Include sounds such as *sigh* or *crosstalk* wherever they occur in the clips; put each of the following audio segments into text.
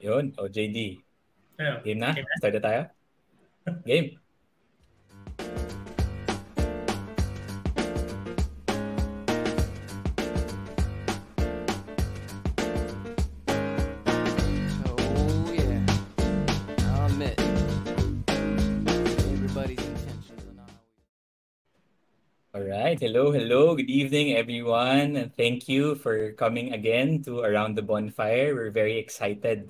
Yun, o JD. Ano? Game na? Game na? Start na tayo? *laughs* Game. Oh yeah, I'll everybody's intentions are not. All right. Hello, hello. Good evening, everyone. And thank you for coming again to Around the Bonfire. We're very excited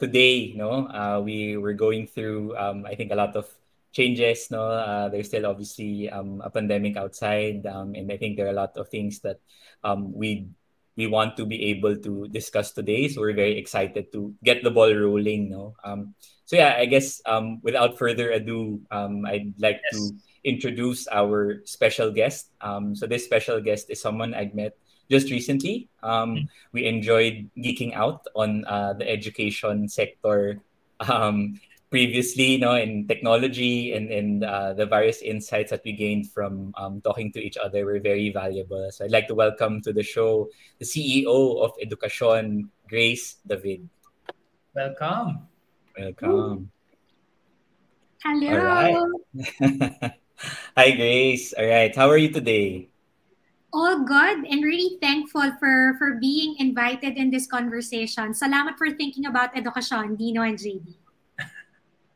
today. No, uh, we we're going through, um, I think, a lot of changes. No, uh, there's still obviously um, a pandemic outside, um, and I think there are a lot of things that um, we we want to be able to discuss today. So we're very excited to get the ball rolling. No, um, so yeah, I guess um, without further ado, um, I'd like Yes. to introduce our special guest. Um, so this special guest is someone I've met just recently. Um, we enjoyed geeking out on uh, the education sector um, previously, you know, in technology and, and uh, the various insights that we gained from um, talking to each other were very valuable. So I'd like to welcome to the show the CEO of Educacion, Grace David. Welcome. Welcome. Hello. All right. *laughs* Hi, Grace. All right. How are you today? All good and really thankful for for being invited in this conversation. Salamat for thinking about education, Dino and JD. *laughs*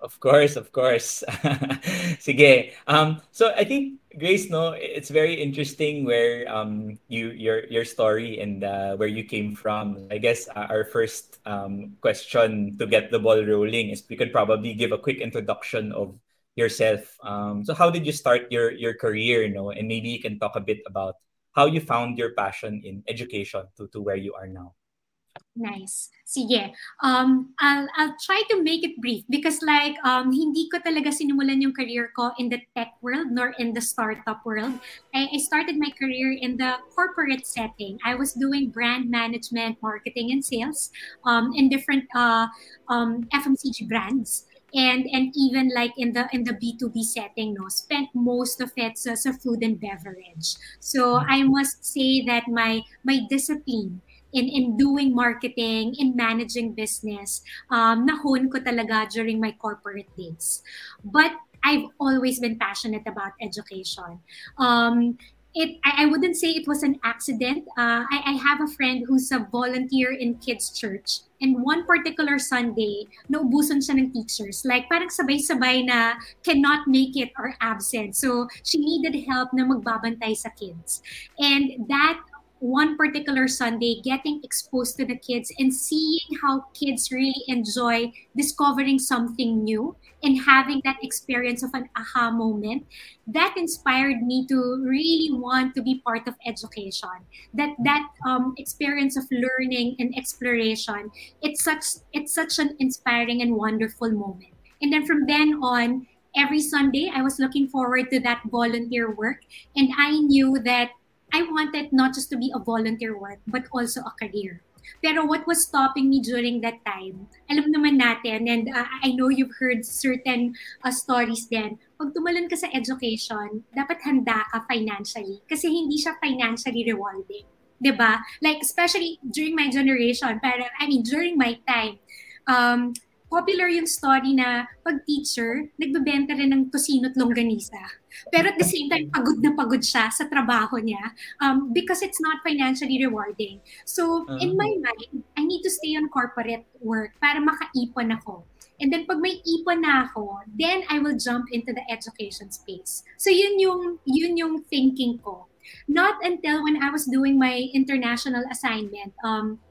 Of course, of course. *laughs* Sige. Um, so I think Grace, no, it's very interesting where um you your your story and uh, where you came from. I guess uh, our first um question to get the ball rolling is we could probably give a quick introduction of yourself. Um, so how did you start your your career, you know, and maybe you can talk a bit about how you found your passion in education to to where you are now. Nice. Sige. Um, I'll, I'll try to make it brief because like um, hindi ko talaga sinimulan yung career ko in the tech world nor in the startup world. I, I started my career in the corporate setting. I was doing brand management, marketing, and sales um, in different uh, um, FMCG brands. And, and even like in the in the B2B setting, no, spent most of it sa, sa food and beverage. So I must say that my my discipline in in doing marketing, in managing business, um, nahon ko talaga during my corporate days. But I've always been passionate about education. Um, it, I, I wouldn't say it was an accident. Uh, I, I have a friend who's a volunteer in kids' church. And one particular Sunday, naubusan siya ng teachers. Like, parang sabay-sabay na cannot make it or absent. So, she needed help na magbabantay sa kids. And that one particular Sunday, getting exposed to the kids and seeing how kids really enjoy discovering something new and having that experience of an aha moment, that inspired me to really want to be part of education. That that um, experience of learning and exploration, it's such it's such an inspiring and wonderful moment. And then from then on, every Sunday, I was looking forward to that volunteer work, and I knew that I wanted not just to be a volunteer work, but also a career. Pero what was stopping me during that time, alam naman natin, and uh, I know you've heard certain uh, stories din, pag tumalon ka sa education, dapat handa ka financially kasi hindi siya financially rewarding. 'di ba? Like, especially during my generation, pero, I mean, during my time, um, popular yung story na pag teacher, nagbebenta rin ng tosino at longganisa. Pero at the same time, pagod na pagod siya sa trabaho niya um, because it's not financially rewarding. So, in my mind, I need to stay on corporate work para makaipon ako. And then pag may ipon na ako, then I will jump into the education space. So yun yung yun yung thinking ko. Not until when I was doing my international assignment, um,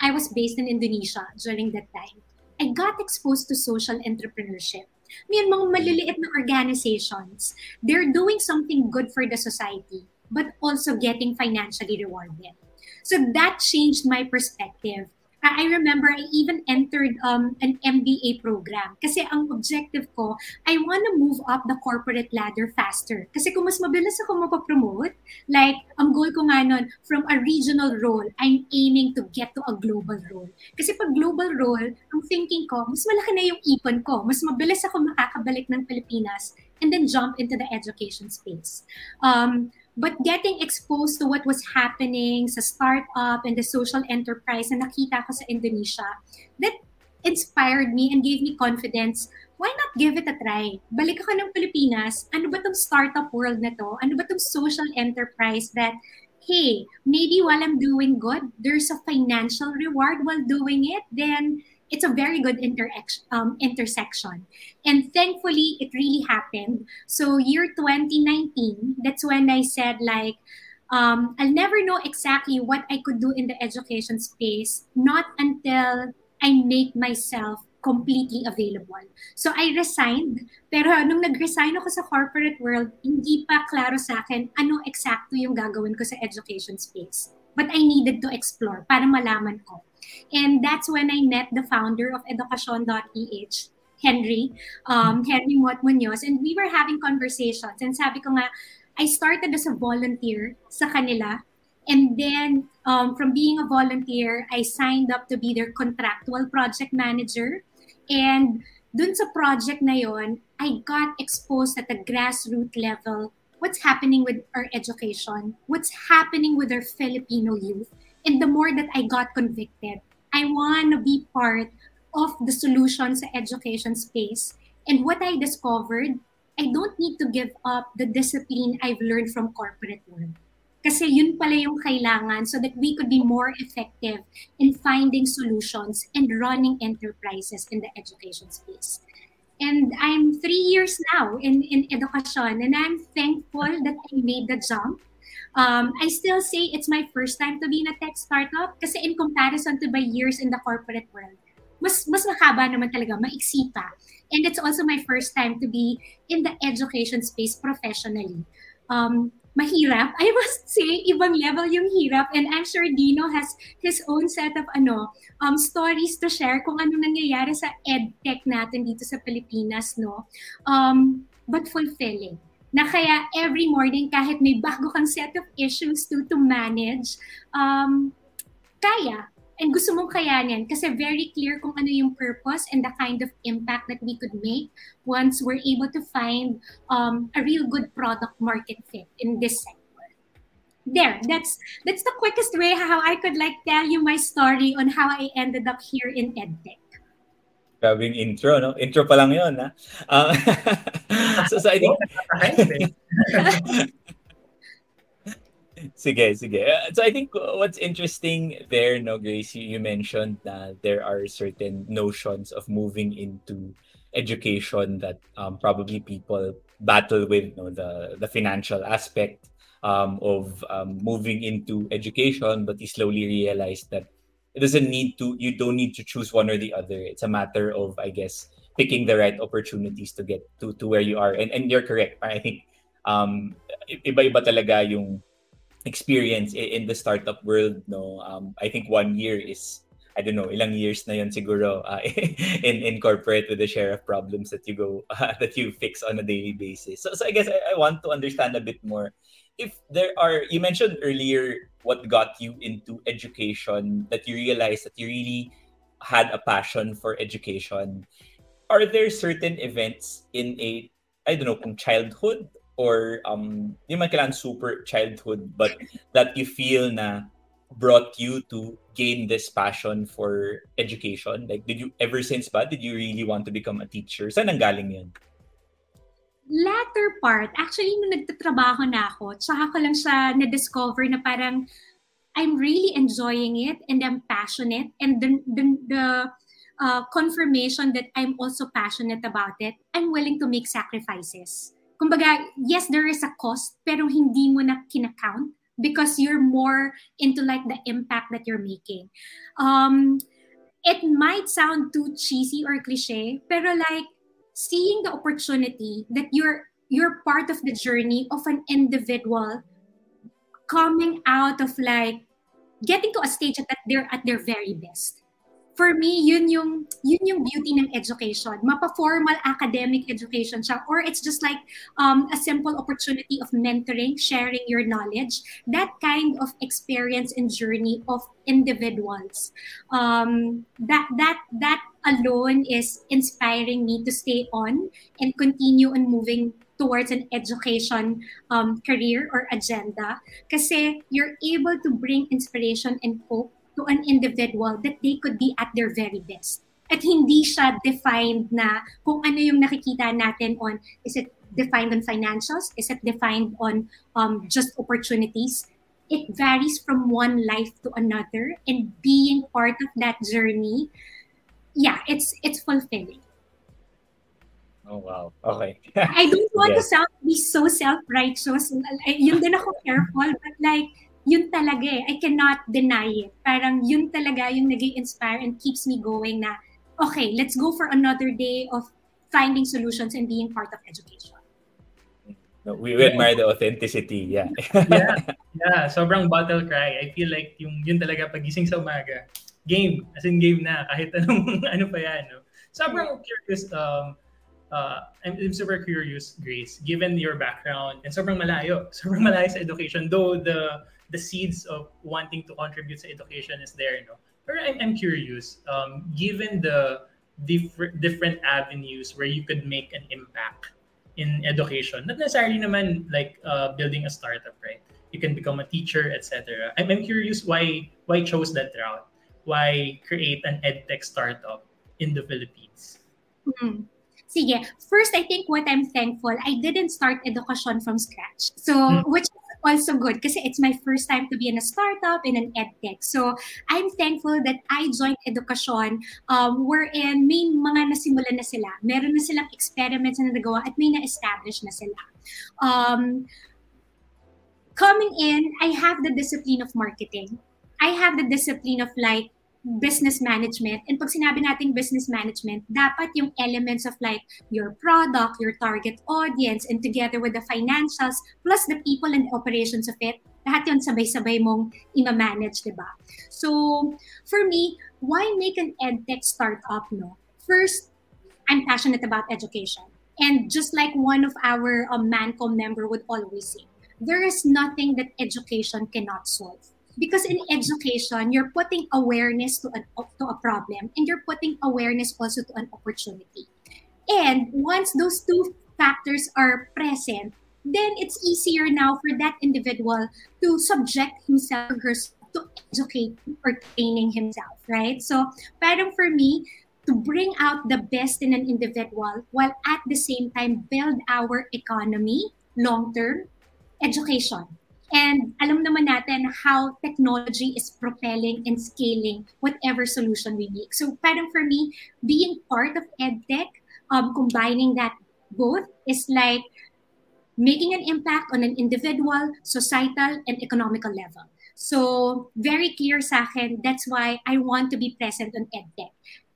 I was based in Indonesia during that time. I got exposed to social entrepreneurship. May mga maliliit na organizations, they're doing something good for the society, but also getting financially rewarded. So that changed my perspective. I remember I even entered um, an MBA program kasi ang objective ko, I want to move up the corporate ladder faster. Kasi kung mas mabilis ako mapapromote, like, ang goal ko nga nun, from a regional role, I'm aiming to get to a global role. Kasi pag global role, ang thinking ko, mas malaki na yung ipon ko, mas mabilis ako makakabalik ng Pilipinas and then jump into the education space. Um, but getting exposed to what was happening sa startup and the social enterprise na nakita ko sa Indonesia, that inspired me and gave me confidence, why not give it a try? Balik ako ng Pilipinas, ano ba tong startup world na to? Ano ba tong social enterprise that, hey, maybe while I'm doing good, there's a financial reward while doing it, then it's a very good interaction um, intersection. And thankfully, it really happened. So year 2019, that's when I said like, um, I'll never know exactly what I could do in the education space, not until I make myself completely available. So I resigned, pero nung nag-resign ako sa corporate world, hindi pa klaro sa akin ano eksakto yung gagawin ko sa education space. But I needed to explore para malaman ko. And that's when I met the founder of education.ph, Henry, um, Henry Mot Munoz, and we were having conversations. And sabi ko nga, I started as a volunteer sa kanila. And then um, from being a volunteer, I signed up to be their contractual project manager. And dun sa project na yon, I got exposed at the grassroots level what's happening with our education, what's happening with our Filipino youth. And the more that I got convicted, I want to be part of the solution sa education space. And what I discovered, I don't need to give up the discipline I've learned from corporate world. Kasi yun pala yung kailangan so that we could be more effective in finding solutions and running enterprises in the education space. And I'm three years now in, in education, and I'm thankful that I made the jump. Um, I still say it's my first time to be in a tech startup kasi in comparison to my years in the corporate world, mas mas mahaba naman talaga, maiksi pa. And it's also my first time to be in the education space professionally. Um, mahirap. I must *laughs* say, ibang level yung hirap. And I'm sure Dino has his own set of ano, um, stories to share kung ano nangyayari sa edtech natin dito sa Pilipinas, no? Um, but fulfilling. Na kaya every morning, kahit may bago kang set of issues to, to manage, um, kaya, and gusto mong kayanin kasi very clear kung ano yung purpose and the kind of impact that we could make once we're able to find um, a real good product market fit in this sector. There, that's that's the quickest way how I could like tell you my story on how I ended up here in EdTech. Grabing intro, no? Intro pa lang yun, ha? Uh, *laughs* so, so I think... sige, sige. So I think what's interesting there, no, Grace, you, you mentioned that there are certain notions of moving into education that um, probably people battle with, no, the the financial aspect um, of um, moving into education, but you slowly realize that it doesn't need to. You don't need to choose one or the other. It's a matter of, I guess, picking the right opportunities to get to to where you are. And and you're correct. I think um, iba-iba talaga yung experience in the startup world no um i think one year is I don't know ilang years na yon siguro uh, *laughs* in in corporate with the share of problems that you go uh, *laughs* that you fix on a daily basis so, so i guess I, I want to understand a bit more if there are you mentioned earlier what got you into education that you realized that you really had a passion for education. Are there certain events in a i don't know kung childhood or um di man kailangan super childhood but that you feel na brought you to gain this passion for education? Like did you ever since ba did you really want to become a teacher? Saan nanggaling yun latter part actually nung nagtatrabaho na ako tsaka ko lang siya na-discover na parang I'm really enjoying it and I'm passionate and the the, the uh, confirmation that I'm also passionate about it I'm willing to make sacrifices kumbaga, yes, there is a cost, pero hindi mo na kinakount because you're more into like the impact that you're making. Um, it might sound too cheesy or cliche, pero like seeing the opportunity that you're you're part of the journey of an individual coming out of like getting to a stage that they're at their very best for me, yun yung, yun yung beauty ng education. Mapa-formal academic education siya. Or it's just like um, a simple opportunity of mentoring, sharing your knowledge. That kind of experience and journey of individuals. Um, that, that, that alone is inspiring me to stay on and continue on moving towards an education um, career or agenda. Kasi you're able to bring inspiration and hope to an individual that they could be at their very best. At hindi siya defined na kung ano yung nakikita natin on, is it defined on financials? Is it defined on um, just opportunities? It varies from one life to another and being part of that journey, yeah, it's it's fulfilling. Oh, wow. Okay. I don't want to Yes. sound be so self-righteous. Yun din ako careful. But like, yun talaga eh. I cannot deny it. Parang yun talaga yung nag inspire and keeps me going na, okay, let's go for another day of finding solutions and being part of education. No, we, we admire the authenticity. Yeah. yeah, *laughs* yeah, sobrang battle cry. I feel like yung yun talaga pagising sa umaga, game, as in game na, kahit anong *laughs* ano pa yan. No? Sobrang curious, um, uh, I'm, I'm super curious, Grace, given your background, and sobrang malayo, *laughs* sobrang malayo sa education, though the the seeds of wanting to contribute to education is there, no? Pero I'm, I'm curious, um, given the different different avenues where you could make an impact in education, not necessarily naman like uh, building a startup, right? You can become a teacher, etc. I'm, I'm curious why why chose that route? Why create an edtech startup in the Philippines? Hmm. Sige. First, I think what I'm thankful, I didn't start education from scratch. So, Hmm. which is also good kasi it's my first time to be in a startup in an edtech. So, I'm thankful that I joined education um, wherein may mga nasimulan na sila. Meron na silang experiments na nagawa at may na-establish na sila. Um, coming in, I have the discipline of marketing. I have the discipline of like business management. And pag sinabi nating business management, dapat yung elements of like your product, your target audience, and together with the financials, plus the people and operations of it, lahat yun sabay-sabay mong ima-manage, di ba? So, for me, why make an edtech startup, no? First, I'm passionate about education. And just like one of our um, Mancom member would always say, there is nothing that education cannot solve because in education you're putting awareness to an to a problem and you're putting awareness also to an opportunity. And once those two factors are present then it's easier now for that individual to subject himself or herself to educate or training himself right? So parang for me to bring out the best in an individual while at the same time build our economy long term education and alam naman natin how technology is propelling and scaling whatever solution we make. So parang for me, being part of EdTech, um, combining that both is like making an impact on an individual, societal, and economical level. So very clear sa akin, that's why I want to be present on EdTech.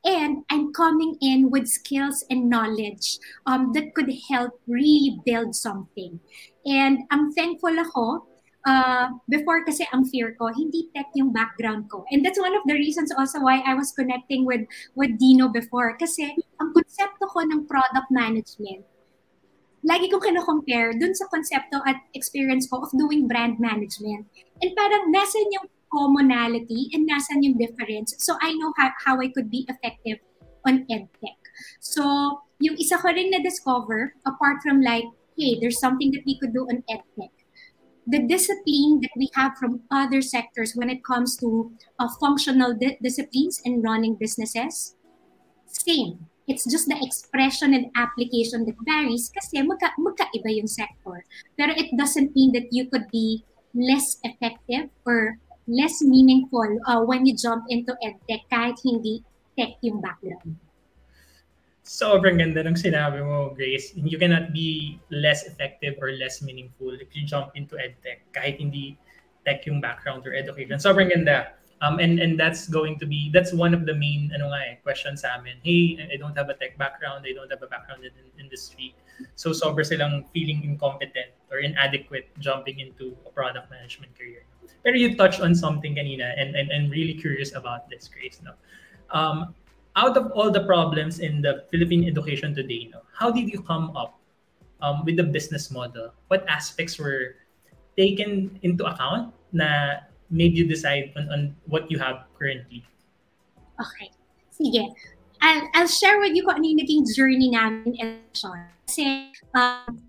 And I'm coming in with skills and knowledge um, that could help really build something. And I'm thankful ako uh, before kasi ang fear ko, hindi tech yung background ko. And that's one of the reasons also why I was connecting with with Dino before. Kasi ang konsepto ko ng product management, lagi kong kino-compare dun sa konsepto at experience ko of doing brand management. And parang nasan yung commonality and nasan yung difference. So I know how, how I could be effective on EdTech. So yung isa ko rin na-discover, apart from like, hey, there's something that we could do on EdTech, the discipline that we have from other sectors when it comes to uh, functional di- disciplines and running businesses, same. It's just the expression and application that varies kasi magka, magkaiba yung sector. Pero it doesn't mean that you could be less effective or less meaningful uh, when you jump into EdTech kahit hindi tech yung background. Sobrang ganda ng sinabi mo, Grace. You cannot be less effective or less meaningful if you jump into edtech kahit hindi tech yung background or education. Sobrang ganda. Um, and and that's going to be that's one of the main ano nga eh, questions sa amin. Hey, I don't have a tech background, I don't have a background in the industry. So sobra silang feeling incompetent or inadequate jumping into a product management career. Pero you touched on something kanina and and, and really curious about this, Grace. No? Um, out of all the problems in the Philippine education today, no, how did you come up um, with the business model? What aspects were taken into account na made you decide on, on what you have currently? Okay. Sige. I'll, I'll share with you kung ano yung naging journey namin in education. Kasi, um,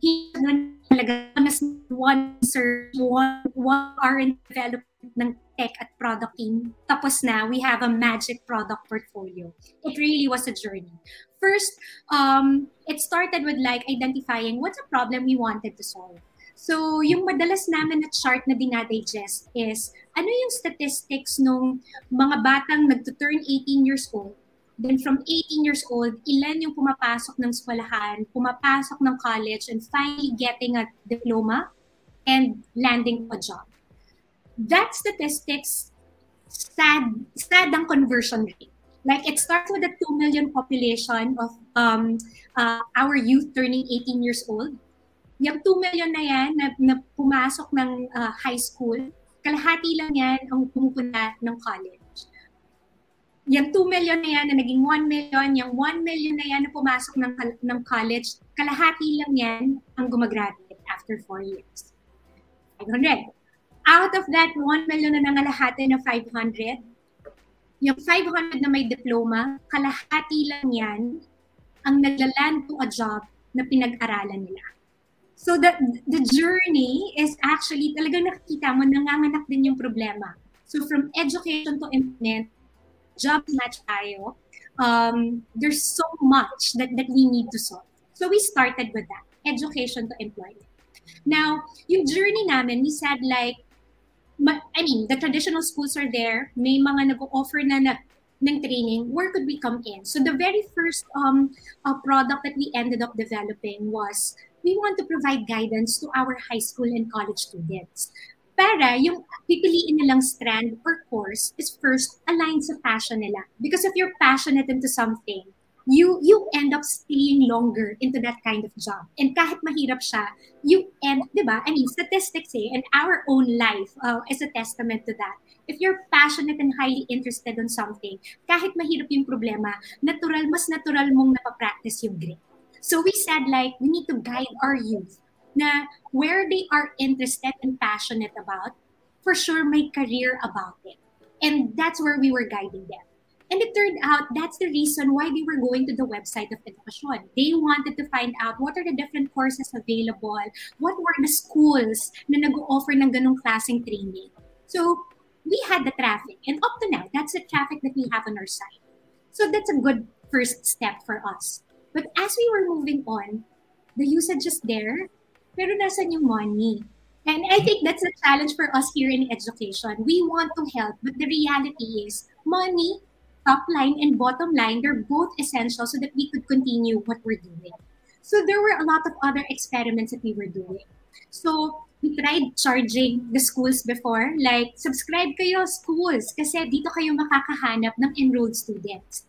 talaga mas one search, one, one R and develop ng tech at product team. Tapos na, we have a magic product portfolio. It really was a journey. First, um, it started with like identifying what's a problem we wanted to solve. So, yung madalas namin na chart na dinadigest is, ano yung statistics nung mga batang nagto-turn 18 years old Then from 18 years old, ilan yung pumapasok ng eskwelahan, pumapasok ng college, and finally getting a diploma and landing a job. That statistics, sad, sad ang conversion rate. Like it starts with a 2 million population of um, uh, our youth turning 18 years old. Yung 2 million na yan na, na pumasok ng uh, high school, kalahati lang yan ang pumupunta ng college yung 2 million na yan na naging 1 million, yung 1 million na yan na pumasok ng, ng college, kalahati lang yan ang gumagraduate after 4 years. 500. Out of that 1 million na nangalahati na 500, yung 500 na may diploma, kalahati lang yan ang naglaland to a job na pinag-aralan nila. So the, the journey is actually talagang nakikita mo nanganganak din yung problema. So from education to implement, job match tayo, um, there's so much that, that we need to solve. So we started with that, education to employment. Now, yung journey namin, we said like, I mean, the traditional schools are there, may mga nag-offer na, na ng training, where could we come in? So the very first um, uh, product that we ended up developing was we want to provide guidance to our high school and college students para yung pipiliin nilang strand or course is first aligned sa passion nila. Because if you're passionate into something, you you end up staying longer into that kind of job. And kahit mahirap siya, you end, di ba? I mean, statistics eh, and our own life uh, is a testament to that. If you're passionate and highly interested on something, kahit mahirap yung problema, natural, mas natural mong napapractice yung grit. So we said like, we need to guide our youth na where they are interested and passionate about, for sure may career about it. And that's where we were guiding them. And it turned out that's the reason why they were going to the website of Education. They wanted to find out what are the different courses available, what were the schools na nag-offer ng ganong klaseng training. So we had the traffic. And up to now, that's the traffic that we have on our site. So that's a good first step for us. But as we were moving on, the usage is there, pero nasan yung money? And I think that's a challenge for us here in education. We want to help, but the reality is money, top line and bottom line, they're both essential so that we could continue what we're doing. So there were a lot of other experiments that we were doing. So we tried charging the schools before, like subscribe kayo schools kasi dito kayo makakahanap ng enrolled students.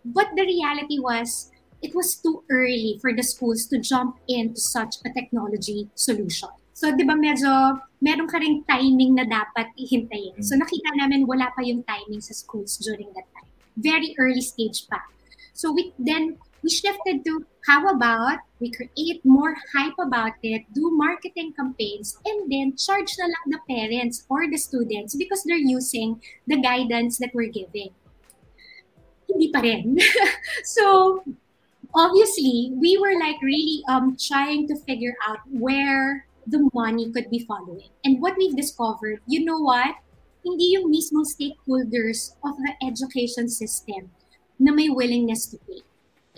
But the reality was, it was too early for the schools to jump into such a technology solution. So, di ba medyo, meron ka ring timing na dapat ihintayin. So, nakita namin wala pa yung timing sa schools during that time. Very early stage pa. So, we then, we shifted to how about we create more hype about it, do marketing campaigns, and then charge na lang the parents or the students because they're using the guidance that we're giving. Hindi pa rin. *laughs* so, obviously we were like really um trying to figure out where the money could be following. And what we've discovered, you know what? Hindi yung mismo stakeholders of the education system na may willingness to pay.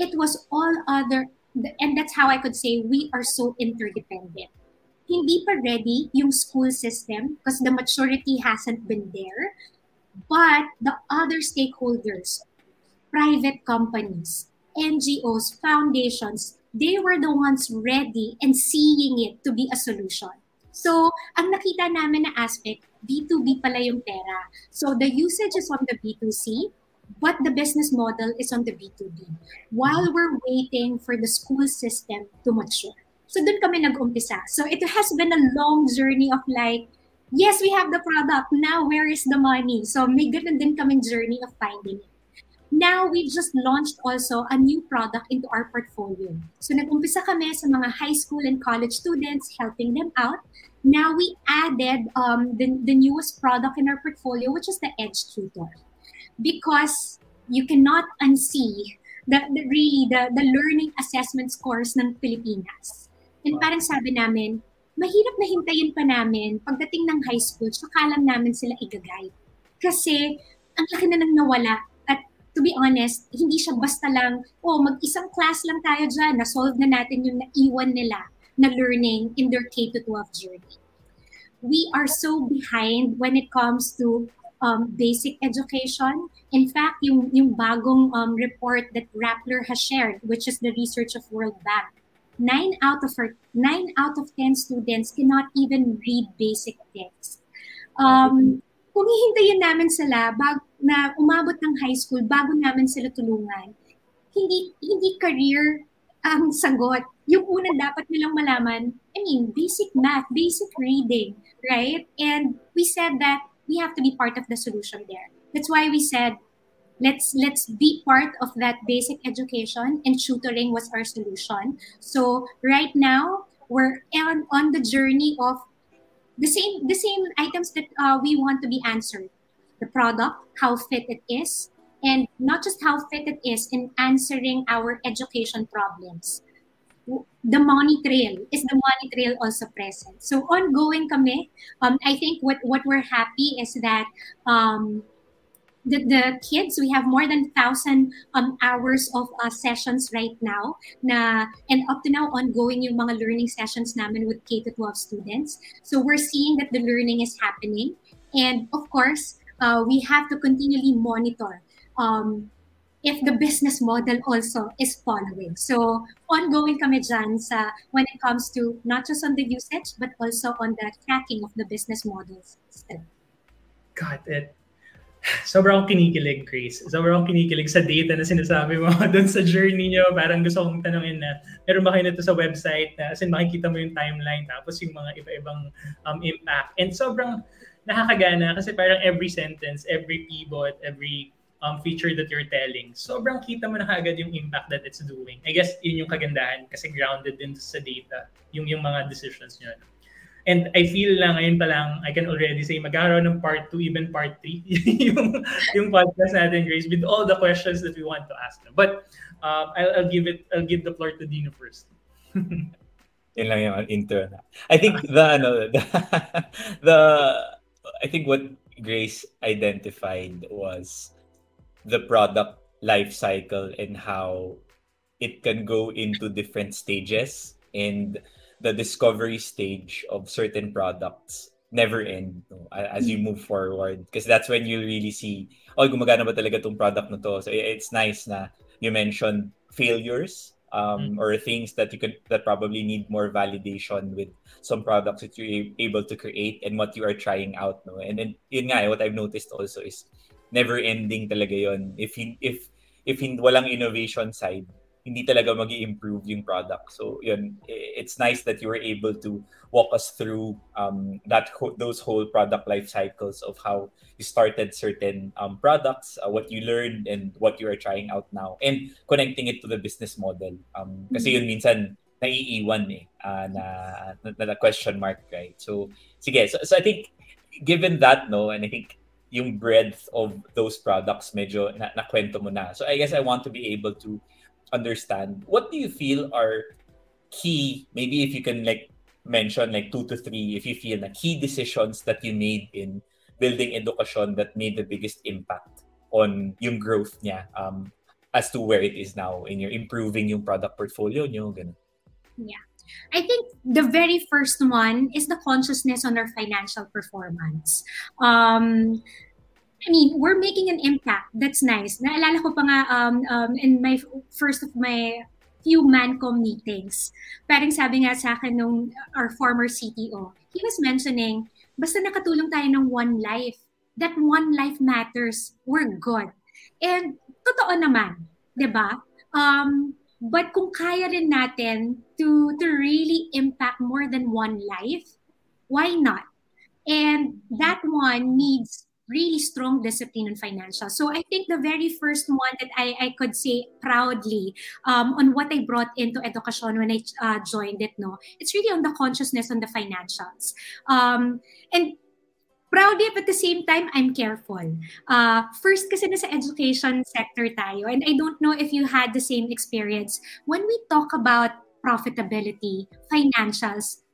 It was all other, and that's how I could say we are so interdependent. Hindi pa ready yung school system because the maturity hasn't been there. But the other stakeholders, private companies, NGOs, foundations, they were the ones ready and seeing it to be a solution. So, ang nakita namin na aspect, B2B pala yung pera. So, the usage is on the B2C, but the business model is on the B2B. While we're waiting for the school system to mature. So, dun kami nag-umpisa. So, it has been a long journey of like, yes, we have the product. Now, where is the money? So, may ganun din kaming journey of finding it. Now, we just launched also a new product into our portfolio. So, nag-umpisa kami sa mga high school and college students, helping them out. Now, we added um, the, the newest product in our portfolio, which is the Edge Tutor. Because you cannot unsee the, the really the, the learning assessment scores ng Pilipinas. And parang sabi namin, mahirap na hintayin pa namin pagdating ng high school, saka lang namin sila igagay. Kasi ang laki na nang nawala at to be honest, hindi siya basta lang, oh, mag-isang class lang tayo dyan, na-solve na natin yung naiwan nila na learning in their K-12 journey. We are so behind when it comes to um, basic education. In fact, yung, yung bagong um, report that Rappler has shared, which is the research of World Bank, nine out of her, nine out of ten students cannot even read basic text. Um, kung hihintayin namin sila bag, na umabot ng high school bago namin sila tulungan, hindi hindi career ang sagot. Yung una dapat nilang malaman, I mean, basic math, basic reading, right? And we said that we have to be part of the solution there. That's why we said let's let's be part of that basic education and tutoring was our solution so right now we're on on the journey of the same the same items that uh, we want to be answered the product how fit it is and not just how fit it is in answering our education problems the money trail is the money trail also present so ongoing kami um, i think what what we're happy is that um, the, the kids, we have more than 1,000 um, hours of uh, sessions right now na, and up to now, ongoing yung mga learning sessions namin with K to 12 students. So we're seeing that the learning is happening. And of course, uh, we have to continually monitor um, if the business model also is following. So ongoing kami dyan sa, when it comes to not just on the usage, but also on the tracking of the business models. Got it. sobrang kinikilig, Grace. Sobrang kinikilig sa data na sinasabi mo *laughs* doon sa journey nyo. Parang gusto kong tanongin na, meron ba kayo nito sa website na, as in makikita mo yung timeline tapos yung mga iba-ibang um, impact. And sobrang nakakagana kasi parang every sentence, every pivot, every um, feature that you're telling, sobrang kita mo na kagad yung impact that it's doing. I guess yun yung kagandahan kasi grounded din sa data, yung, yung mga decisions nyo. And I feel lang ngayon pa lang, I can already say magkakaroon ng part 2, even part 3, *laughs* yung, yung podcast natin, Grace, with all the questions that we want to ask. But uh, I'll, I'll give it, I'll give the floor to Dino first. *laughs* Yun lang yung intro. I think the, ano, *laughs* the, the, I think what Grace identified was the product life cycle and how it can go into different stages and the discovery stage of certain products never end no, as you move forward. Because that's when you really see oh gumagana ba talaga tong product na to? So it's nice na you mentioned failures um, mm-hmm. or things that you could that probably need more validation with some products that you're able to create and what you are trying out no? And then yun nga eh, what I've noticed also is never ending talaga yon if if if walang innovation side hindi talaga mag improve yung product. So, yun, it's nice that you were able to walk us through um, that those whole product life cycles of how you started certain um, products, uh, what you learned, and what you are trying out now, and connecting it to the business model. Um, kasi yun minsan naiiwan eh, uh, na, na, na question mark, right? So, sige. So, so I think, given that, no, and I think yung breadth of those products medyo na, na kwento mo na. So, I guess I want to be able to understand what do you feel are key maybe if you can like mention like two to three if you feel na key decisions that you made in building education that made the biggest impact on yung growth niya um, as to where it is now in your improving yung product portfolio nyo ganun. yeah I think the very first one is the consciousness on our financial performance. Um, I mean, we're making an impact. That's nice. Naalala ko pa nga um, um, in my first of my few Mancom meetings, parang sabi nga sa akin nung our former CTO, he was mentioning, basta nakatulong tayo ng one life, that one life matters, we're good. And totoo naman, di ba? Um, but kung kaya rin natin to, to really impact more than one life, why not? And that one needs really strong discipline in financial. So I think the very first one that I, I could say proudly um, on what I brought into education when I uh, joined it, no, it's really on the consciousness on the financials. Um, and proudly but at the same time I'm careful. Uh, first kasi nasa education sector tayo and I don't know if you had the same experience when we talk about profitability, financials,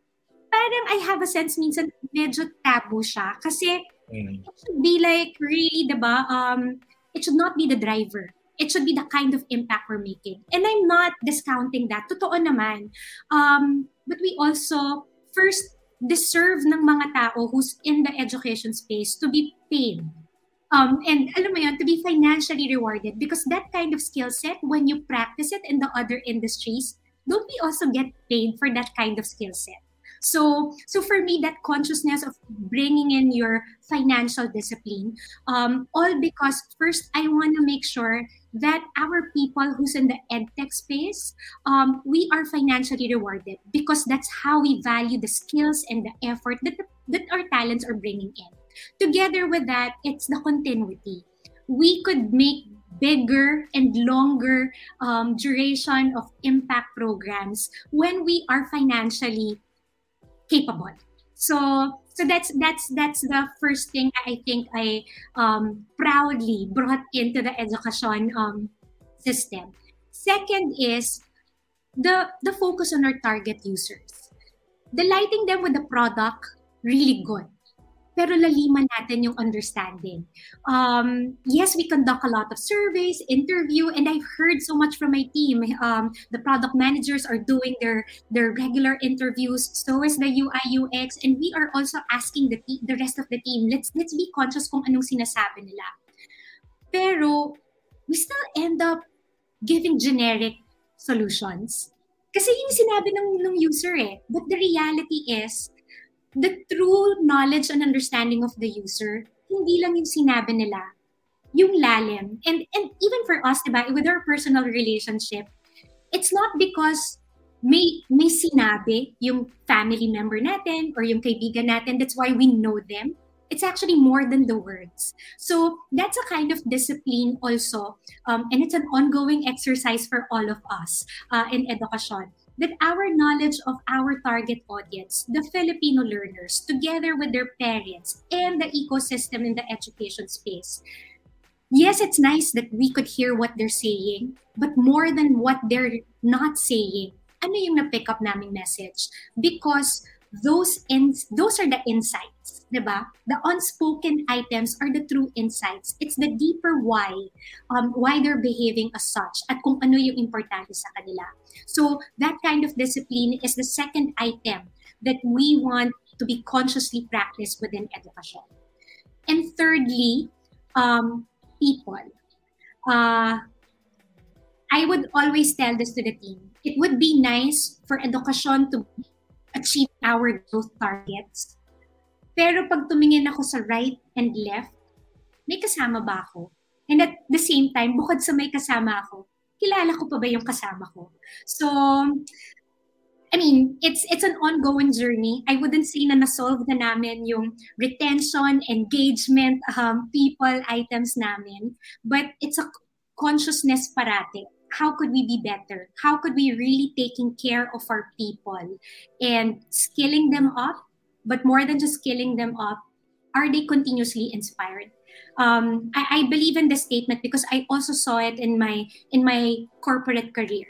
parang I have a sense minsan medyo taboo siya kasi Mm. it should be like really, diba, um, it should not be the driver. It should be the kind of impact we're making. And I'm not discounting that. Totoo naman. Um, but we also first deserve ng mga tao who's in the education space to be paid. Um, and alam mo yun, to be financially rewarded because that kind of skill set, when you practice it in the other industries, don't we also get paid for that kind of skill set? So, so for me, that consciousness of bringing in your financial discipline, um, all because first I want to make sure that our people who's in the edtech space, um, we are financially rewarded because that's how we value the skills and the effort that that our talents are bringing in. Together with that, it's the continuity. We could make bigger and longer um, duration of impact programs when we are financially capable. So so that's that's that's the first thing I think I um, proudly brought into the education um, system. Second is the the focus on our target users. Delighting them with the product, really good. Pero laliman natin yung understanding. Um, yes, we conduct a lot of surveys, interview, and I've heard so much from my team. Um, the product managers are doing their their regular interviews. So is the UI UX, and we are also asking the the rest of the team. Let's let's be conscious kung anong sinasabi nila. Pero we still end up giving generic solutions. Kasi yung sinabi ng, ng user eh. But the reality is, the true knowledge and understanding of the user, hindi lang yung sinabi nila, yung lalim. And, and even for us, diba, with our personal relationship, it's not because may, may sinabi yung family member natin or yung kaibigan natin, that's why we know them. It's actually more than the words. So that's a kind of discipline also. Um, and it's an ongoing exercise for all of us uh, in education that our knowledge of our target audience, the Filipino learners, together with their parents and the ecosystem in the education space, yes, it's nice that we could hear what they're saying, but more than what they're not saying, ano yung na-pick up naming message? Because those ins those are the insights, diba? The unspoken items are the true insights. It's the deeper why, um, why they're behaving as such, at kung ano yung importante sa kanila. So that kind of discipline is the second item that we want to be consciously practiced within education. And thirdly, um, people. Uh, I would always tell this to the team. It would be nice for education to achieve our growth targets. Pero pag tumingin ako sa right and left, may kasama ba ako? And at the same time, bukod sa may kasama ako, kilala ko pa ba yung kasama ko? So, I mean, it's it's an ongoing journey. I wouldn't say na na-solve na namin yung retention, engagement, um, people, items namin. But it's a consciousness parate. How could we be better? How could we really taking care of our people and skilling them up? But more than just skilling them up, are they continuously inspired? Um, I, I believe in this statement because I also saw it in my in my corporate career.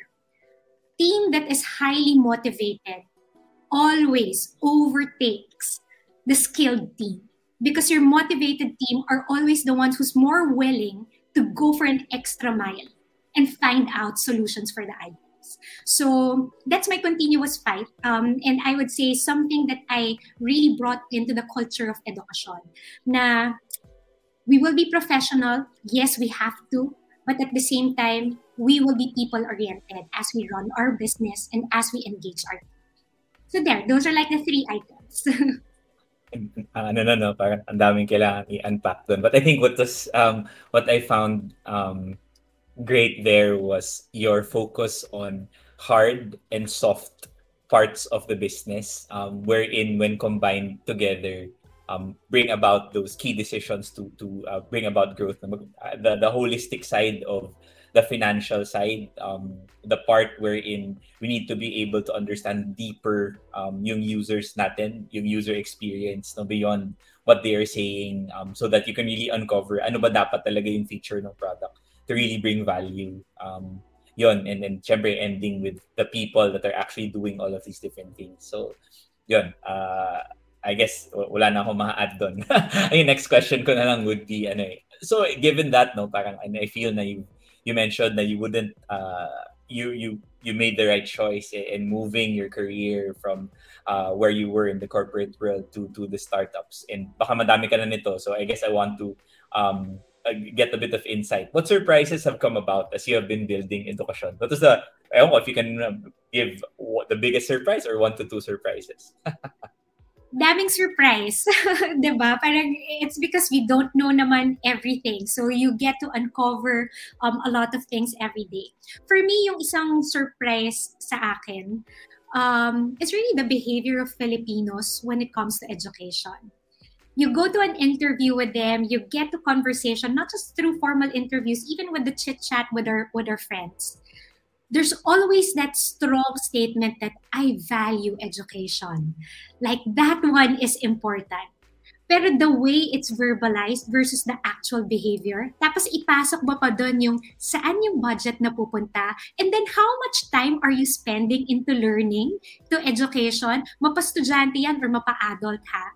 Team that is highly motivated always overtakes the skilled team because your motivated team are always the ones who's more willing to go for an extra mile and find out solutions for the items. So that's my continuous fight. Um, and I would say something that I really brought into the culture of education. Na we will be professional. Yes, we have to. But at the same time, we will be people oriented as we run our business and as we engage our So there, those are like the three items. uh, *laughs* no na no, parang ang daming kailangan i-unpack. But I think what was um what I found um great there was your focus on hard and soft parts of the business um wherein when combined together um bring about those key decisions to to uh, bring about growth. Uh, the the holistic side of the financial side, um, the part wherein we need to be able to understand deeper um, yung users natin, yung user experience no, beyond what they are saying um, so that you can really uncover ano ba dapat talaga yung feature ng product to really bring value. Um, yon and then syempre ending with the people that are actually doing all of these different things. So yun, uh, I guess wala na akong ma-add doon. *laughs* Next question ko na lang would be, ano eh. So, given that, no, parang I feel na you, you mentioned that you wouldn't, uh, you, you, you made the right choice in moving your career from uh, where you were in the corporate world to to the startups. And baka madami ka na nito. So I guess I want to um, get a bit of insight. What surprises have come about as you have been building Edukasyon? What was the, I don't know if you can um, give the biggest surprise or one to two surprises. *laughs* daming surprise. *laughs* 'di ba? Parang it's because we don't know naman everything. So you get to uncover um, a lot of things every day. For me, yung isang surprise sa akin, um, it's really the behavior of Filipinos when it comes to education. You go to an interview with them, you get to conversation, not just through formal interviews, even with the chit chat with our with our friends. There's always that strong statement that I value education. Like that one is important. Pero the way it's verbalized versus the actual behavior, tapos ipasok ba pa doon yung saan yung budget na pupunta, and then how much time are you spending into learning, to education, mapa-estudyante yan or mapa-adult ha?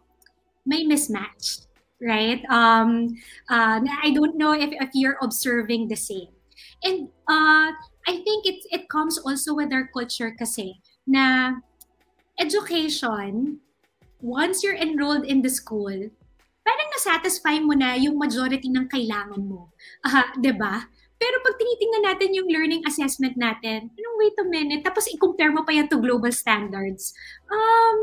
May mismatch, right? Um, uh, I don't know if, if you're observing the same. And uh, I think it, it comes also with our culture kasi na education once you're enrolled in the school, parang na-satisfy mo na yung majority ng kailangan mo. Uh, ba? Pero pag tinitingnan natin yung learning assessment natin, anong wait a minute, tapos i-compare mo pa yan to global standards, um,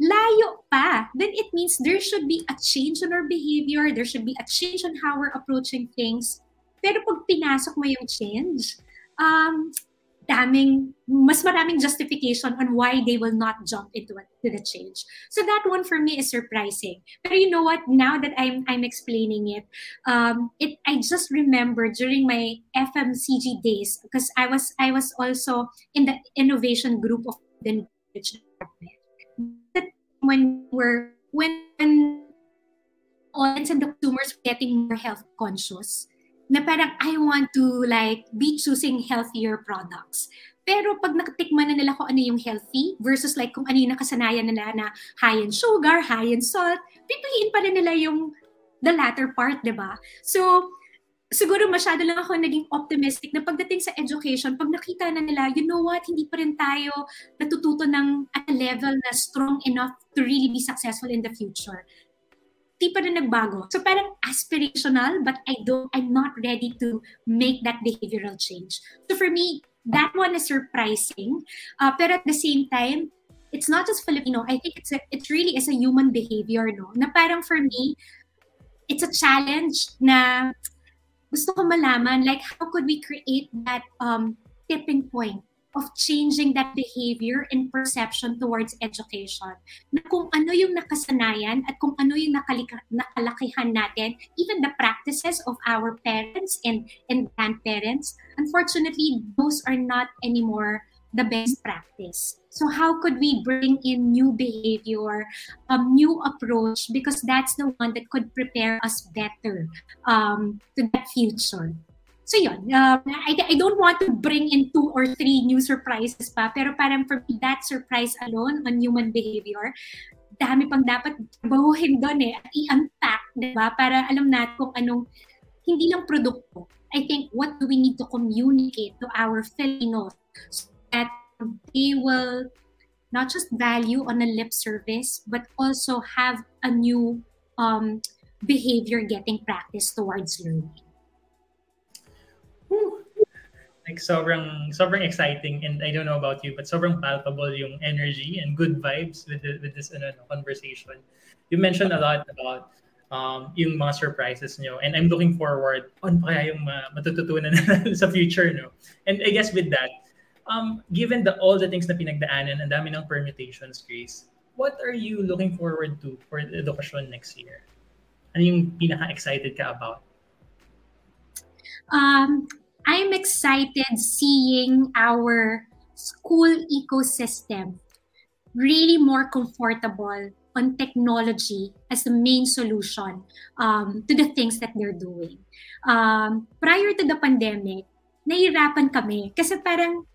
layo pa. Then it means there should be a change in our behavior, there should be a change on how we're approaching things. Pero pag pinasok mo yung change, um, daming, mas maraming justification on why they will not jump into to the change. So that one for me is surprising. But you know what? Now that I'm I'm explaining it, um, it I just remember during my FMCG days because I was I was also in the innovation group of the department. When we're when audience and the consumers getting more health conscious na parang I want to like be choosing healthier products. Pero pag nakatikman na nila kung ano yung healthy versus like kung ano yung nakasanayan nila na high in sugar, high in salt, pipiliin pa rin nila yung the latter part, di ba? So, siguro masyado lang ako naging optimistic na pagdating sa education, pag nakita na nila, you know what, hindi pa rin tayo natututo ng at a level na strong enough to really be successful in the future di pa rin nagbago. So parang aspirational, but I don't, I'm not ready to make that behavioral change. So for me, that one is surprising. Uh, pero at the same time, it's not just Filipino. I think it's a, it really is a human behavior, no? Na parang for me, it's a challenge na gusto ko malaman, like, how could we create that um, tipping point of changing that behavior and perception towards education. Na kung ano yung nakasanayan at kung ano yung nakalika, nakalakihan natin, even the practices of our parents and, and grandparents, unfortunately, those are not anymore the best practice. So how could we bring in new behavior, um, new approach, because that's the one that could prepare us better um, to that future. So yun, uh, I, I don't want to bring in two or three new surprises pa, pero parang for me, that surprise alone on human behavior, dami pang dapat bahuhin doon eh, at i-unpack, di ba? Para alam natin kung anong, hindi lang produkto. I think, what do we need to communicate to our Filipinos so that they will not just value on a lip service, but also have a new um, behavior getting practice towards learning. Like sobrang sobrang exciting and I don't know about you but sobrang palpable yung energy and good vibes with the, with this ano, conversation. You mentioned a lot about um, yung mga surprises nyo and I'm looking forward on pa yung uh, matututunan *laughs* sa future no. And I guess with that um, given the all the things na pinagdaanan and dami ng permutations Grace what are you looking forward to for the education next year? Ano yung pinaka-excited ka about? Um, I'm excited seeing our school ecosystem really more comfortable on technology as the main solution um, to the things that they're doing. Um, prior to the pandemic, nahirapan kami kasi parang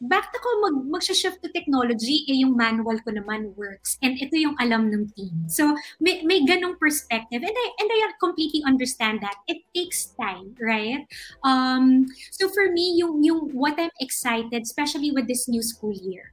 back ako mag, mag-shift to technology, eh yung manual ko naman works. And ito yung alam ng team. So, may, may ganong perspective. And I, and I completely understand that. It takes time, right? Um, so for me, yung, yung what I'm excited, especially with this new school year,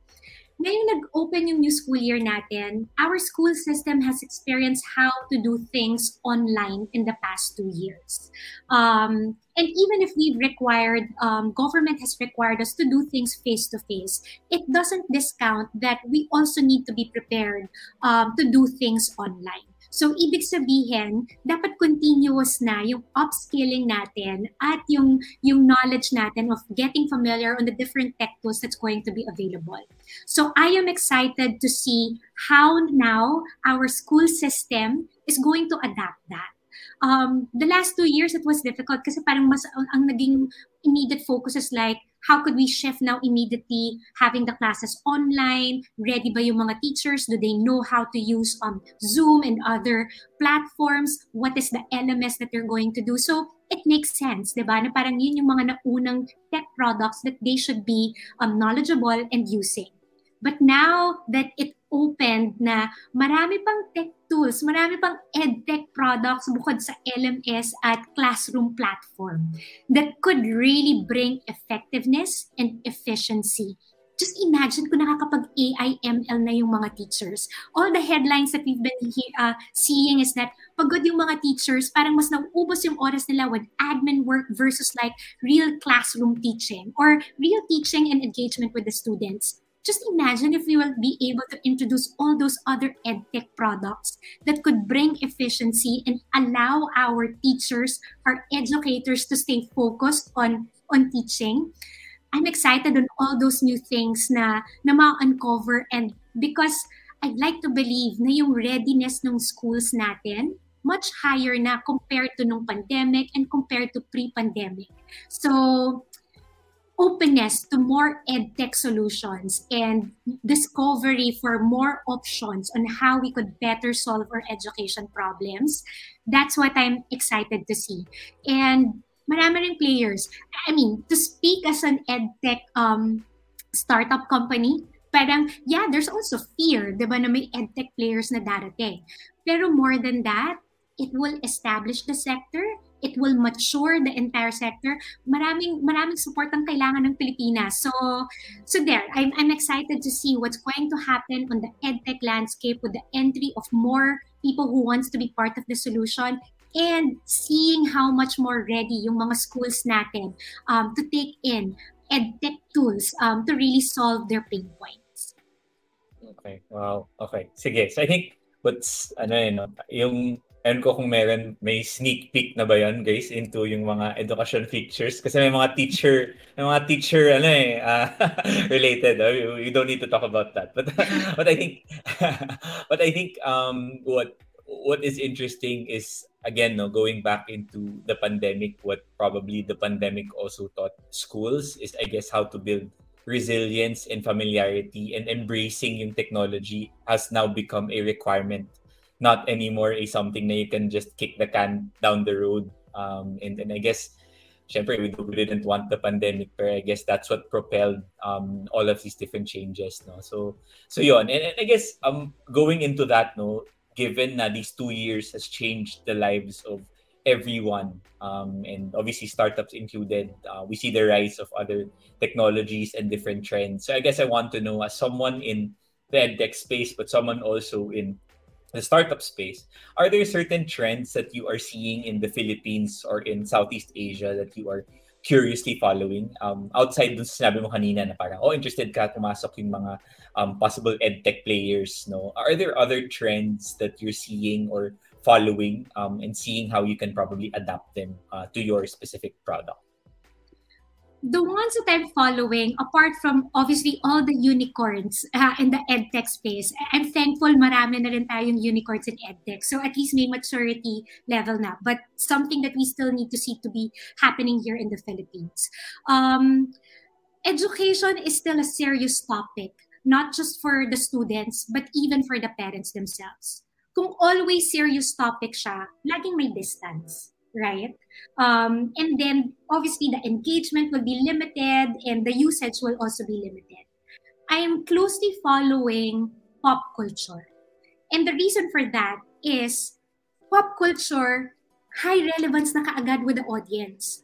ngayong nag-open yung new school year natin, our school system has experienced how to do things online in the past two years. Um, and even if we've required, um, government has required us to do things face to face, it doesn't discount that we also need to be prepared um, to do things online. So, ibig sabihin, dapat continuous na yung upskilling natin at yung, yung knowledge natin of getting familiar on the different tech tools that's going to be available. So, I am excited to see how now our school system is going to adapt that. Um, the last two years, it was difficult kasi parang mas ang, naging immediate focus is like, how could we shift now immediately having the classes online ready ba yung mga teachers do they know how to use um, zoom and other platforms what is the lms that they're going to do so it makes sense, di ba? Na parang yun yung mga naunang tech products that they should be um, knowledgeable and using. But now that it opened na marami pang tech tools, marami pang edtech products bukod sa LMS at classroom platform that could really bring effectiveness and efficiency. Just imagine kung nakakapag AI, ML na yung mga teachers. All the headlines that we've been uh, seeing is that pagod yung mga teachers, parang mas nauubos yung oras nila with admin work versus like real classroom teaching or real teaching and engagement with the students just imagine if we will be able to introduce all those other edtech products that could bring efficiency and allow our teachers, our educators to stay focused on on teaching. I'm excited on all those new things na na ma-uncover and because I'd like to believe na yung readiness ng schools natin much higher na compared to nung pandemic and compared to pre-pandemic. So, openness to more edtech solutions and discovery for more options on how we could better solve our education problems. That's what I'm excited to see. And marami rin players. I mean, to speak as an edtech um, startup company, parang, yeah, there's also fear, di ba, na may edtech players na darating. Pero more than that, it will establish the sector it will mature the entire sector. Maraming maraming support ang kailangan ng Pilipinas. So so there, I'm I'm excited to see what's going to happen on the edtech landscape with the entry of more people who wants to be part of the solution and seeing how much more ready yung mga schools natin um, to take in edtech tools um, to really solve their pain points. Okay. Wow. Okay. Sige. So I think what's ano yun, yung Ewan ko kung meron, may sneak peek na ba yan, guys, into yung mga education features? Kasi may mga teacher, may mga teacher, ano eh, uh, *laughs* related. Uh, we don't need to talk about that. But, *laughs* but I think, *laughs* but I think um, what what is interesting is, again, no, going back into the pandemic, what probably the pandemic also taught schools is, I guess, how to build resilience and familiarity and embracing yung technology has now become a requirement not anymore a something that you can just kick the can down the road. Um, and, and I guess, syempre, we, we didn't want the pandemic, but I guess that's what propelled um, all of these different changes. No? So, so yon. And, and I guess um, going into that, no, given that these two years has changed the lives of everyone, um, and obviously startups included, uh, we see the rise of other technologies and different trends. So I guess I want to know, as someone in the edtech space, but someone also in the startup space, are there certain trends that you are seeing in the Philippines or in Southeast Asia that you are curiously following? Um, outside dun sinabi mo kanina na parang, oh, interested ka pumasok yung mga um, possible edtech players, no? Are there other trends that you're seeing or following um, and seeing how you can probably adapt them uh, to your specific product? The ones that I'm following, apart from obviously all the unicorns uh, in the edtech space, I'm thankful marami na rin tayong unicorns in edtech. So at least may maturity level na. But something that we still need to see to be happening here in the Philippines. Um, education is still a serious topic, not just for the students, but even for the parents themselves. Kung always serious topic siya, laging may distance right? Um, and then obviously the engagement will be limited and the usage will also be limited. I am closely following pop culture. And the reason for that is pop culture, high relevance na kaagad with the audience.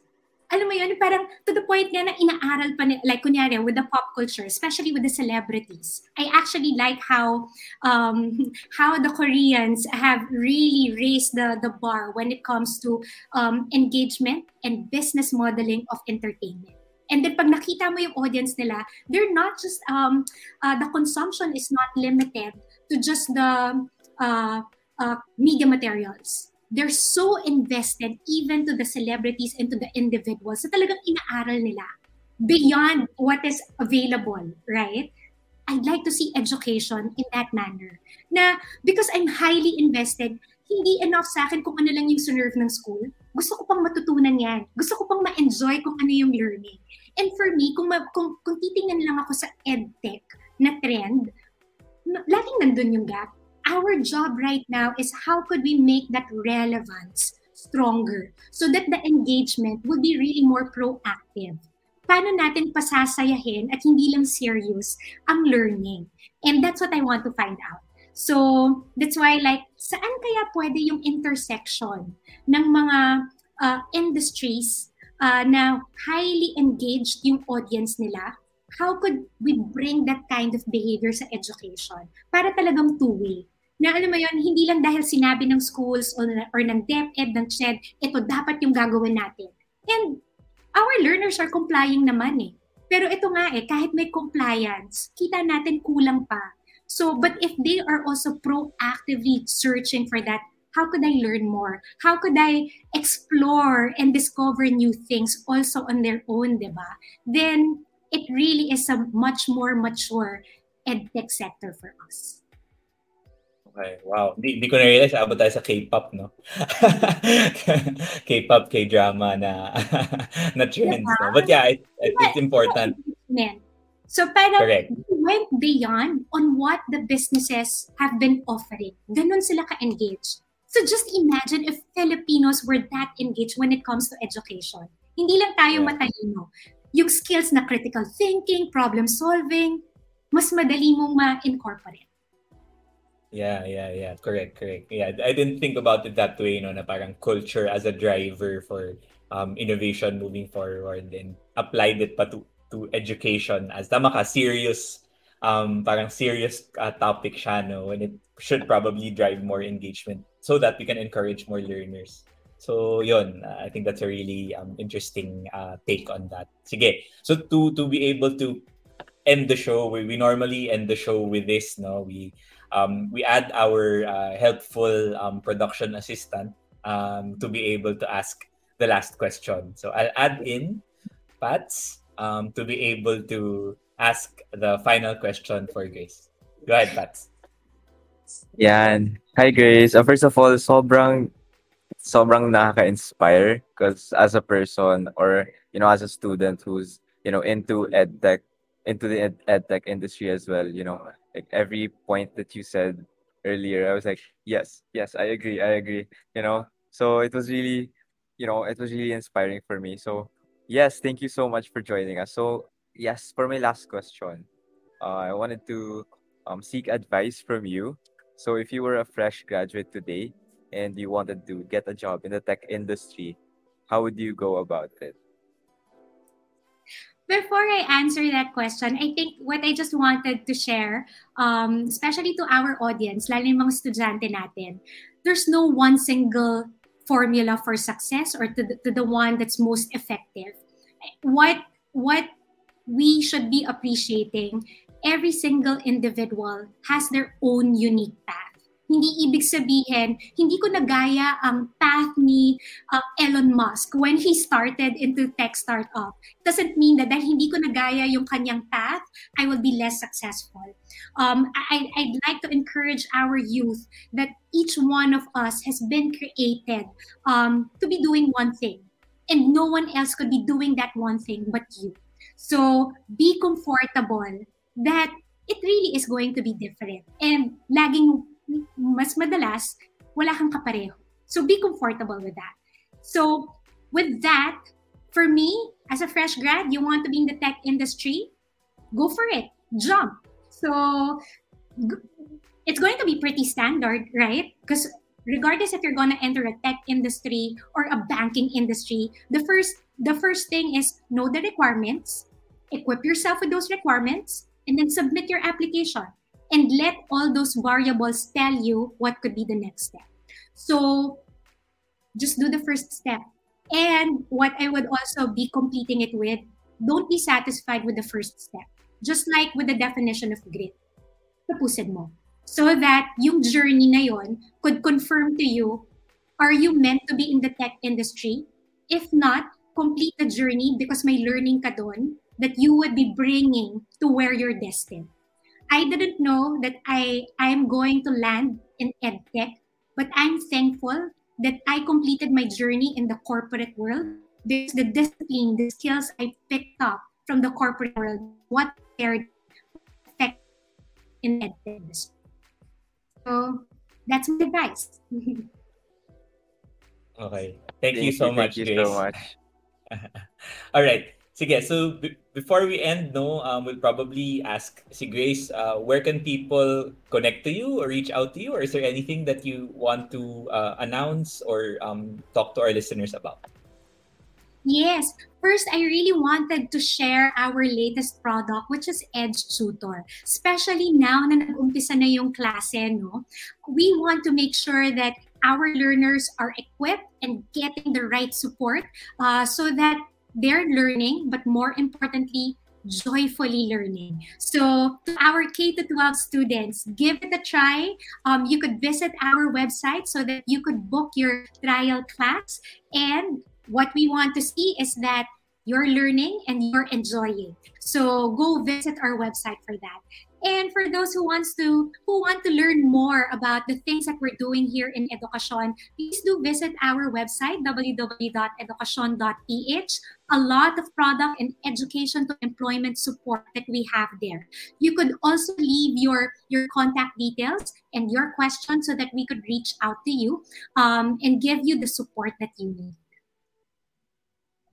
Alam mo yun, parang to the point nga na inaaral pa, ni, like kunyari, with the pop culture, especially with the celebrities. I actually like how um, *laughs* how the Koreans have really raised the, the bar when it comes to um, engagement and business modeling of entertainment. And then pag nakita mo yung audience nila, they're not just, um, uh, the consumption is not limited to just the uh, uh, media materials. They're so invested even to the celebrities and to the individuals. So talagang inaaral nila beyond what is available, right? I'd like to see education in that manner. Na because I'm highly invested, hindi enough sa akin kung ano lang yung sunerve ng school. Gusto ko pang matutunan yan. Gusto ko pang ma-enjoy kung ano yung learning. And for me, kung, ma- kung, kung titingnan lang ako sa edtech na trend, laging nandun yung gap. Our job right now is how could we make that relevance stronger so that the engagement will be really more proactive. Paano natin pasasayahin at hindi lang serious ang learning? And that's what I want to find out. So, that's why like, saan kaya pwede yung intersection ng mga uh, industries uh, na highly engaged yung audience nila? How could we bring that kind of behavior sa education para talagang two-way? Na alam mo yun, hindi lang dahil sinabi ng schools or, or ng DepEd, ng CHED, ito dapat yung gagawin natin. And our learners are complying naman eh. Pero ito nga eh, kahit may compliance, kita natin kulang pa. So, but if they are also proactively searching for that, how could I learn more? How could I explore and discover new things also on their own, di ba? Then, it really is a much more mature edtech sector for us. Okay, wow. Hindi, hindi ko na-realize, abot tayo sa K-pop, no? *laughs* K-pop, K-drama na, *laughs* na trends, no? But yeah, it, it, it's important. Engagement. So parang Correct. we went beyond on what the businesses have been offering. Ganun sila ka-engaged. So just imagine if Filipinos were that engaged when it comes to education. Hindi lang tayo Yeah. matalino. Yung skills na critical thinking, problem solving, mas madali mong ma-incorporate. Yeah, yeah, yeah. Correct, correct. Yeah, I didn't think about it that way, you know, na parang culture as a driver for um, innovation moving forward and applied it pa to, to education as tama ka, serious, um, parang serious uh, topic siya, no, when it should probably drive more engagement so that we can encourage more learners. So, yun, uh, I think that's a really um, interesting uh, take on that. Sige. So, to to be able to end the show, we, we normally end the show with this, no? We um, we add our uh, helpful um, production assistant um, to be able to ask the last question. So I'll add in Pats um, to be able to ask the final question for Grace. Go ahead, Pats. Yan. Hi Grace. Uh, first of all, sobrang sobrang nakaka-inspire because as a person or you know as a student who's you know into edtech into the ed- edtech industry as well, you know, like every point that you said earlier, I was like, yes, yes, I agree, I agree, you know. So it was really, you know, it was really inspiring for me. So yes, thank you so much for joining us. So yes, for my last question, uh, I wanted to um, seek advice from you. So if you were a fresh graduate today and you wanted to get a job in the tech industry, how would you go about it? Before I answer that question, I think what I just wanted to share, um, especially to our audience, lalo yung mga estudyante natin, there's no one single formula for success or to the, to the one that's most effective. What what we should be appreciating, every single individual has their own unique path. Hindi ibig sabihin, hindi ko nagaya ang path ni uh, Elon Musk when he started into tech startup. Doesn't mean that dahil hindi ko nagaya yung kanyang path, I will be less successful. Um, I, I'd like to encourage our youth that each one of us has been created um, to be doing one thing. And no one else could be doing that one thing but you. So be comfortable that it really is going to be different. And laging mas madalas, wala kang kapareho. So be comfortable with that. So with that, for me, as a fresh grad, you want to be in the tech industry, go for it, jump. So it's going to be pretty standard, right? Because regardless if you're going to enter a tech industry or a banking industry, the first the first thing is know the requirements, equip yourself with those requirements, and then submit your application. And let all those variables tell you what could be the next step. So just do the first step. And what I would also be completing it with, don't be satisfied with the first step. Just like with the definition of grit. Tapusin mo. So that yung journey na yon could confirm to you, are you meant to be in the tech industry? If not, complete the journey because may learning ka doon that you would be bringing to where you're destined. I didn't know that I I'm going to land in edtech, but I'm thankful that I completed my journey in the corporate world because the discipline, the skills I picked up from the corporate world, what paired effect in edtech industry. So that's my advice. *laughs* Okay. Thank, you so much, Thank you Grace. so much. *laughs* All right. Sige, so b- before we end, no, um, we'll probably ask si Grace, uh, where can people connect to you or reach out to you? Or is there anything that you want to uh, announce or um, talk to our listeners about? Yes. First, I really wanted to share our latest product, which is Edge Tutor. Especially now na nag-umpisa na yung klase, no? We want to make sure that our learners are equipped and getting the right support uh, so that they're learning, but more importantly, joyfully learning. So, to our K to 12 students, give it a try. Um, you could visit our website so that you could book your trial class and what we want to see is that you're learning and you're enjoying. So go visit our website for that. And for those who wants to who want to learn more about the things that we're doing here in Educacion, please do visit our website www.educacion.ph. A lot of product and education to employment support that we have there. You could also leave your your contact details and your questions so that we could reach out to you um, and give you the support that you need.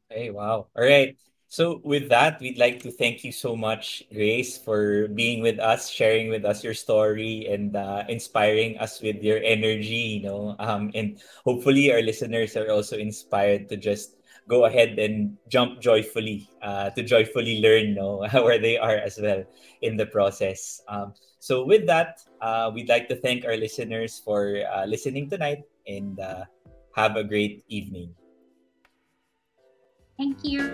Hey, wow. All right. So with that, we'd like to thank you so much, Grace, for being with us, sharing with us your story, and uh, inspiring us with your energy. You know, um, and hopefully our listeners are also inspired to just go ahead and jump joyfully, uh, to joyfully learn, know *laughs* where they are as well in the process. Um, so with that, uh, we'd like to thank our listeners for uh, listening tonight, and uh, have a great evening. Thank you.